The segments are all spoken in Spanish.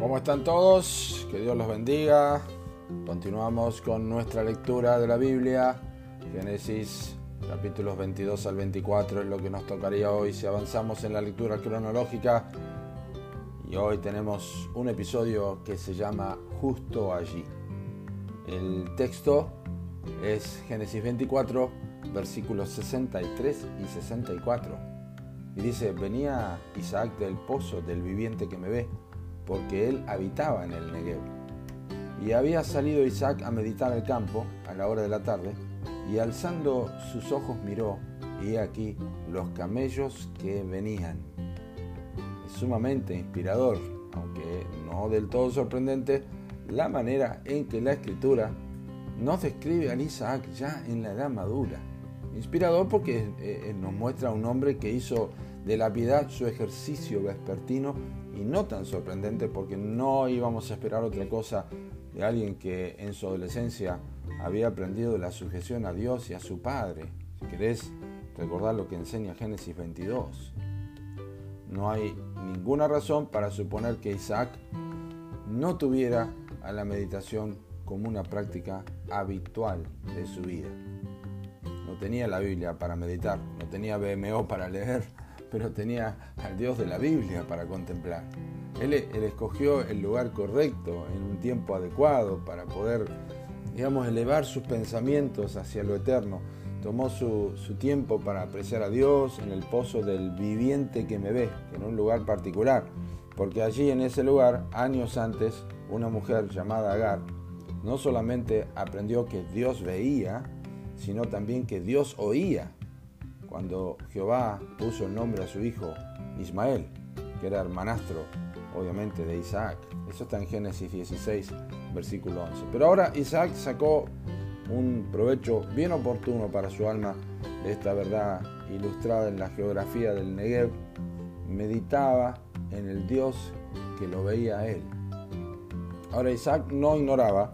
¿Cómo están todos? Que Dios los bendiga. Continuamos con nuestra lectura de la Biblia. Génesis capítulos 22 al 24 es lo que nos tocaría hoy si avanzamos en la lectura cronológica. Y hoy tenemos un episodio que se llama Justo allí. El texto es Génesis 24, versículos 63 y 64. Y dice, venía Isaac del pozo del viviente que me ve porque él habitaba en el Negev. Y había salido Isaac a meditar el campo a la hora de la tarde, y alzando sus ojos miró, y aquí los camellos que venían. Es sumamente inspirador, aunque no del todo sorprendente, la manera en que la escritura nos describe a Isaac ya en la edad madura. Inspirador porque eh, eh, nos muestra a un hombre que hizo de la piedad su ejercicio vespertino y no tan sorprendente porque no íbamos a esperar otra cosa de alguien que en su adolescencia había aprendido la sujeción a Dios y a su Padre. Si querés recordar lo que enseña Génesis 22. No hay ninguna razón para suponer que Isaac no tuviera a la meditación como una práctica habitual de su vida. No tenía la Biblia para meditar, no tenía BMO para leer, pero tenía al Dios de la Biblia para contemplar. Él, escogió el lugar correcto en un tiempo adecuado para poder, digamos, elevar sus pensamientos hacia lo eterno. Tomó su, su tiempo para apreciar a Dios en el pozo del viviente que me ve, en un lugar particular, porque allí en ese lugar, años antes, una mujer llamada Agar no solamente aprendió que Dios veía, sino también que Dios oía cuando Jehová puso el nombre a su hijo Ismael, que era hermanastro, obviamente, de Isaac. Eso está en Génesis 16, versículo 11. Pero ahora Isaac sacó un provecho bien oportuno para su alma de esta verdad ilustrada en la geografía del Negev. Meditaba en el Dios que lo veía a él. Ahora Isaac no ignoraba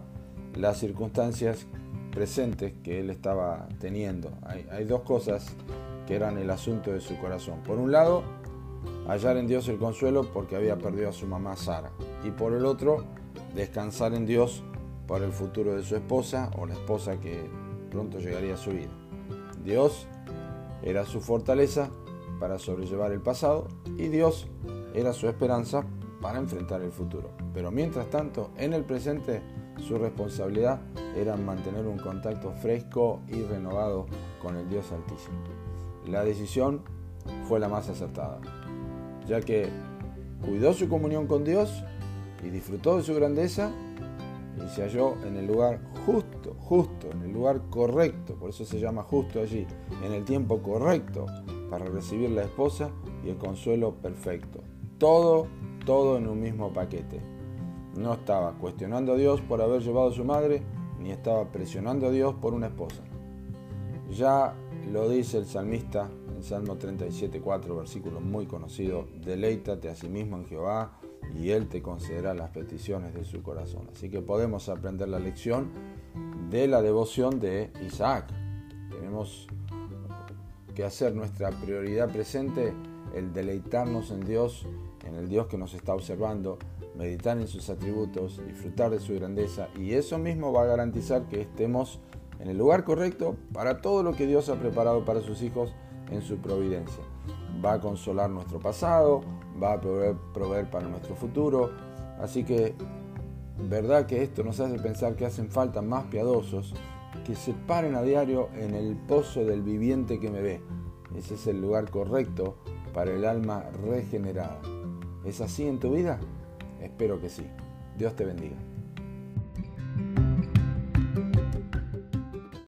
las circunstancias presentes que él estaba teniendo. Hay, hay dos cosas que eran el asunto de su corazón. Por un lado, hallar en Dios el consuelo porque había perdido a su mamá Sara. Y por el otro, descansar en Dios para el futuro de su esposa o la esposa que pronto llegaría a su vida. Dios era su fortaleza para sobrellevar el pasado y Dios era su esperanza para enfrentar el futuro. Pero mientras tanto, en el presente, su responsabilidad era mantener un contacto fresco y renovado con el Dios Altísimo la decisión fue la más acertada, ya que cuidó su comunión con Dios y disfrutó de su grandeza y se halló en el lugar justo, justo, en el lugar correcto, por eso se llama justo allí, en el tiempo correcto para recibir la esposa y el consuelo perfecto. Todo, todo en un mismo paquete. No estaba cuestionando a Dios por haber llevado a su madre, ni estaba presionando a Dios por una esposa. Ya lo dice el salmista en Salmo 37.4, versículo muy conocido, deleítate a sí mismo en Jehová y Él te concederá las peticiones de su corazón. Así que podemos aprender la lección de la devoción de Isaac. Tenemos que hacer nuestra prioridad presente el deleitarnos en Dios, en el Dios que nos está observando, meditar en sus atributos, disfrutar de su grandeza y eso mismo va a garantizar que estemos en el lugar correcto para todo lo que Dios ha preparado para sus hijos en su providencia. Va a consolar nuestro pasado, va a proveer, para nuestro futuro. Así que, verdad que esto nos hace pensar que hacen falta más piadosos que se paren a diario en el pozo del viviente que me ve. Ese es el lugar correcto para el alma regenerada. ¿Es así en tu vida? Espero que sí. Dios te bendiga.